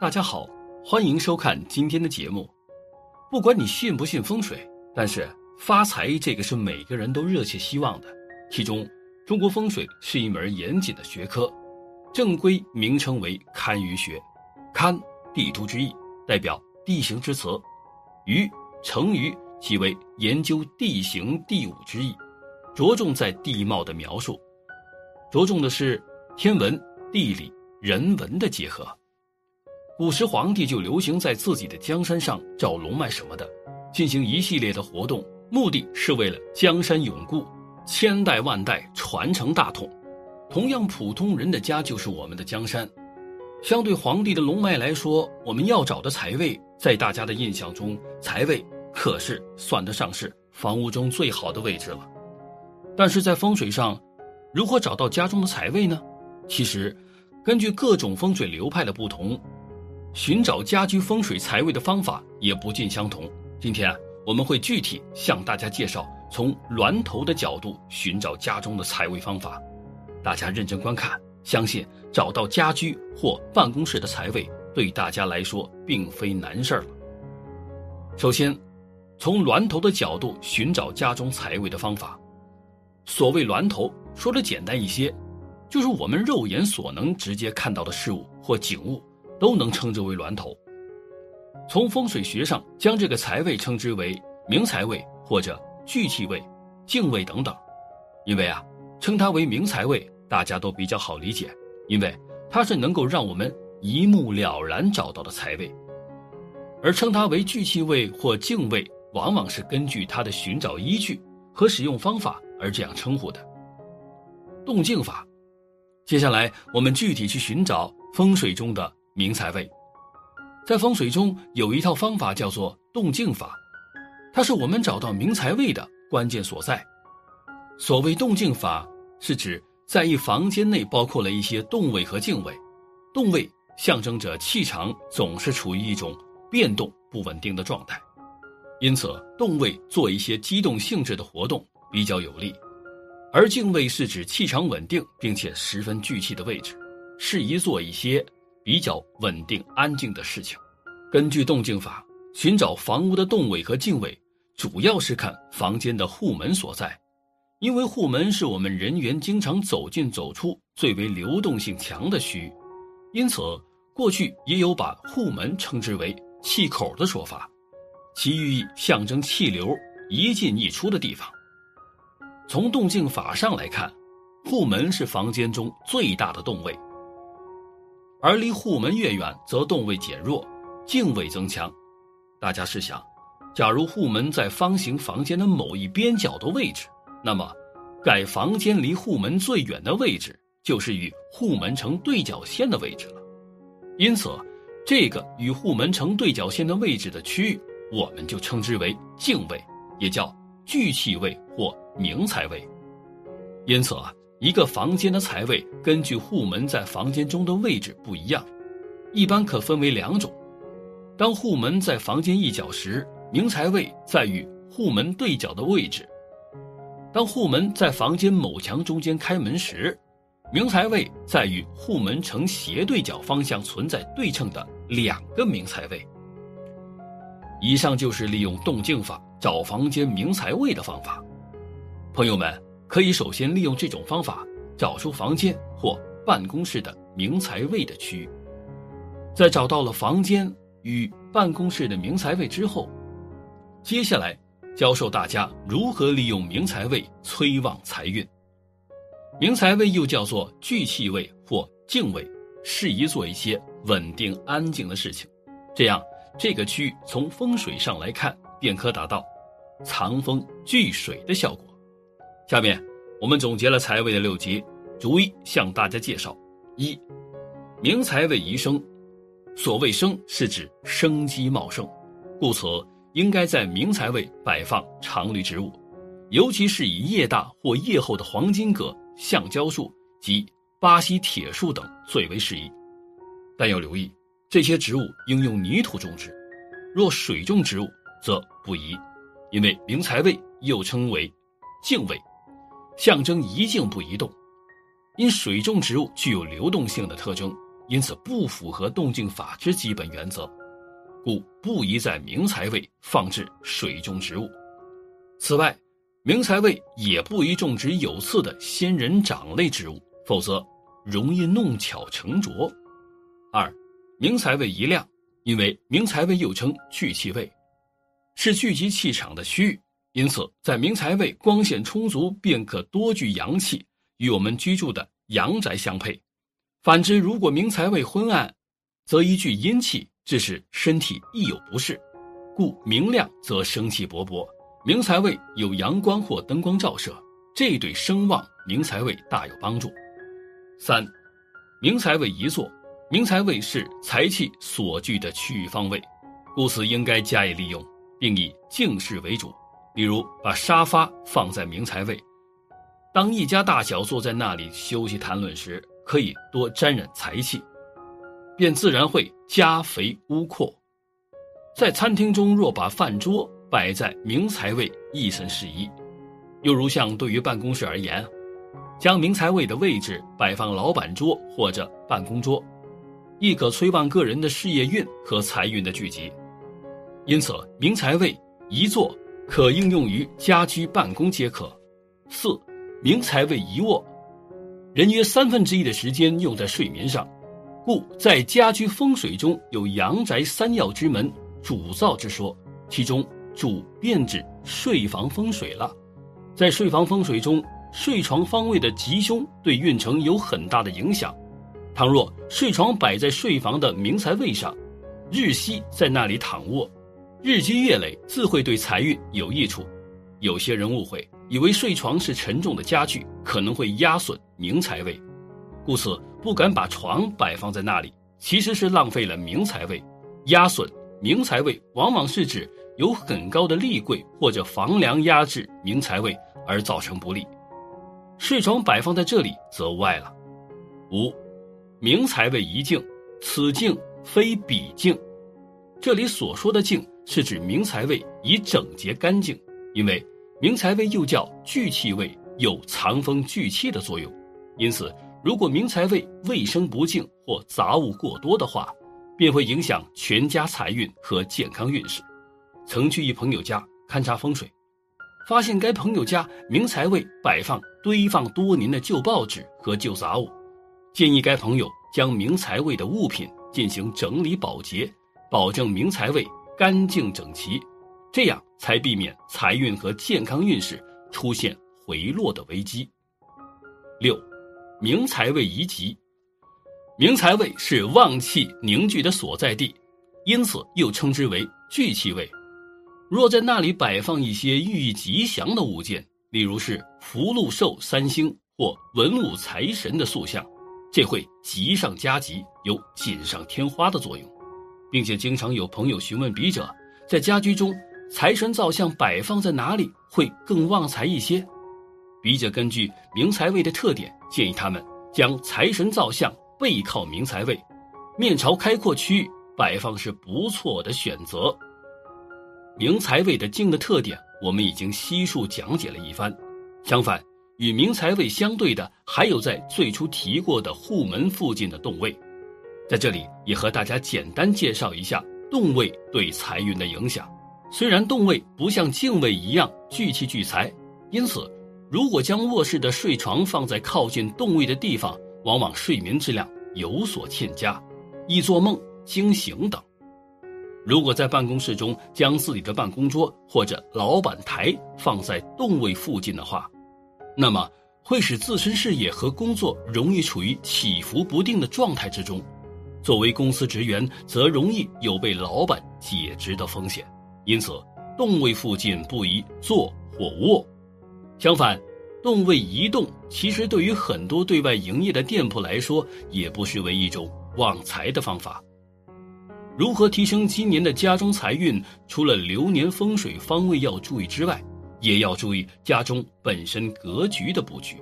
大家好，欢迎收看今天的节目。不管你信不信风水，但是发财这个是每个人都热切希望的。其中，中国风水是一门严谨的学科，正规名称为堪舆学。堪，地图之意，代表地形之词；舆，成舆即为研究地形地物之意，着重在地貌的描述，着重的是天文、地理、人文的结合。古时皇帝就流行在自己的江山上找龙脉什么的，进行一系列的活动，目的是为了江山永固，千代万代传承大统。同样，普通人的家就是我们的江山。相对皇帝的龙脉来说，我们要找的财位，在大家的印象中，财位可是算得上是房屋中最好的位置了。但是在风水上，如何找到家中的财位呢？其实，根据各种风水流派的不同。寻找家居风水财位的方法也不尽相同。今天啊，我们会具体向大家介绍从峦头的角度寻找家中的财位方法。大家认真观看，相信找到家居或办公室的财位对大家来说并非难事儿了。首先，从峦头的角度寻找家中财位的方法。所谓峦头，说的简单一些，就是我们肉眼所能直接看到的事物或景物。都能称之为峦头。从风水学上，将这个财位称之为明财位或者聚气位、静位等等。因为啊，称它为明财位，大家都比较好理解，因为它是能够让我们一目了然找到的财位。而称它为聚气位或静位，往往是根据它的寻找依据和使用方法而这样称呼的。动静法，接下来我们具体去寻找风水中的。明财位，在风水中有一套方法叫做动静法，它是我们找到明财位的关键所在。所谓动静法，是指在一房间内包括了一些动位和静位，动位象征着气场总是处于一种变动不稳定的状态，因此动位做一些机动性质的活动比较有利，而静位是指气场稳定并且十分聚气的位置，适宜做一些。比较稳定安静的事情，根据动静法寻找房屋的动位和静位，主要是看房间的户门所在，因为户门是我们人员经常走进走出最为流动性强的区域，因此过去也有把户门称之为气口的说法，其寓意象征气流一进一出的地方。从动静法上来看，户门是房间中最大的动位。而离户门越远，则动位减弱，静位增强。大家试想，假如户门在方形房间的某一边角的位置，那么，该房间离户门最远的位置就是与户门成对角线的位置了。因此，这个与户门成对角线的位置的区域，我们就称之为静位，也叫聚气位或明财位。因此啊。一个房间的财位根据户门在房间中的位置不一样，一般可分为两种。当户门在房间一角时，明财位在与户门对角的位置；当户门在房间某墙中间开门时，明财位在与户门呈斜对角方向存在对称的两个明财位。以上就是利用动静法找房间明财位的方法，朋友们。可以首先利用这种方法找出房间或办公室的明财位的区域，在找到了房间与办公室的明财位之后，接下来教授大家如何利用明财位催旺财运。明财位又叫做聚气位或静位，适宜做一些稳定安静的事情，这样这个区域从风水上来看便可达到藏风聚水的效果。下面，我们总结了财位的六节，逐一向大家介绍。一，明财位宜生。所谓生，是指生机茂盛，故此应该在明财位摆放常绿植物，尤其是以叶大或叶厚的黄金葛、橡胶树及巴西铁树等最为适宜。但要留意，这些植物应用泥土种植，若水种植物则不宜，因为明财位又称为静位。象征一静不移动，因水中植物具有流动性的特征，因此不符合动静法之基本原则，故不宜在明财位放置水中植物。此外，明财位也不宜种植有刺的仙人掌类植物，否则容易弄巧成拙。二，明财位宜亮，因为明财位又称聚气位，是聚集气场的区域，因此在明财位光线充足，便可多聚阳气，与我们居住的阳宅相配。反之，如果明财位昏暗，则一聚阴气，致使身体易有不适。故明亮则生气勃勃，明财位有阳光或灯光照射，这对声望明财位大有帮助。三，明财位宜坐，明财位是财气所聚的区域方位，故此应该加以利用，并以静室为主。比如把沙发放在明财位，当一家大小坐在那里休息谈论时。可以多沾染财气，便自然会家肥屋阔。在餐厅中，若把饭桌摆在明财位，亦甚适宜。又如像对于办公室而言，将明财位的位置摆放老板桌或者办公桌，亦可催旺个人的事业运和财运的聚集。因此，明财位一坐，可应用于家居办公皆可。四，明财位宜卧。人约三分之一的时间用在睡眠上，故在家居风水中有阳宅三要之门主灶之说，其中主便指睡房风水了。在睡房风水中，睡床方位的吉凶对运程有很大的影响。倘若睡床摆在睡房的明财位上，日夕在那里躺卧，日积月累自会对财运有益处。有些人误会。以为睡床是沉重的家具，可能会压损明财位，故此不敢把床摆放在那里，其实是浪费了明财位。压损明财位，往往是指有很高的立柜或者房梁压制明财位而造成不利。睡床摆放在这里则外了。五，明财位宜静，此静非彼静。这里所说的静，是指明财位宜整洁干净，因为。明财位又叫聚气位，有藏风聚气的作用，因此，如果明财位卫生不净或杂物过多的话，便会影响全家财运和健康运势。曾去一朋友家勘察风水，发现该朋友家明财位摆放堆放多年的旧报纸和旧杂物，建议该朋友将明财位的物品进行整理保洁，保证明财位干净整齐。这样才避免财运和健康运势出现回落的危机。六，明财位宜吉，明财位是旺气凝聚的所在地，因此又称之为聚气位。若在那里摆放一些寓意吉祥的物件，例如是福禄寿三星或文武财神的塑像，这会吉上加吉，有锦上添花的作用，并且经常有朋友询问笔者，在家居中。财神造像摆放在哪里会更旺财一些？笔者根据明财位的特点，建议他们将财神造像背靠明财位，面朝开阔区域摆放是不错的选择。明财位的静的特点，我们已经悉数讲解了一番。相反，与明财位相对的，还有在最初提过的户门附近的动位。在这里也和大家简单介绍一下动位对财运的影响。虽然动位不像静位一样聚气聚财，因此，如果将卧室的睡床放在靠近动位的地方，往往睡眠质量有所欠佳，易做梦惊醒等。如果在办公室中将自己的办公桌或者老板台放在动位附近的话，那么会使自身事业和工作容易处于起伏不定的状态之中。作为公司职员，则容易有被老板解职的风险。因此，动位附近不宜坐或卧。相反，动位移动，其实对于很多对外营业的店铺来说，也不失为一种旺财的方法。如何提升今年的家中财运？除了流年风水方位要注意之外，也要注意家中本身格局的布局。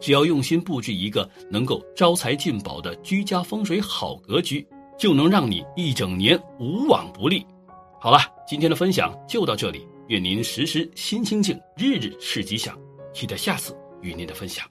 只要用心布置一个能够招财进宝的居家风水好格局，就能让你一整年无往不利。好了，今天的分享就到这里。愿您时时心清静，日日是吉祥。期待下次与您的分享。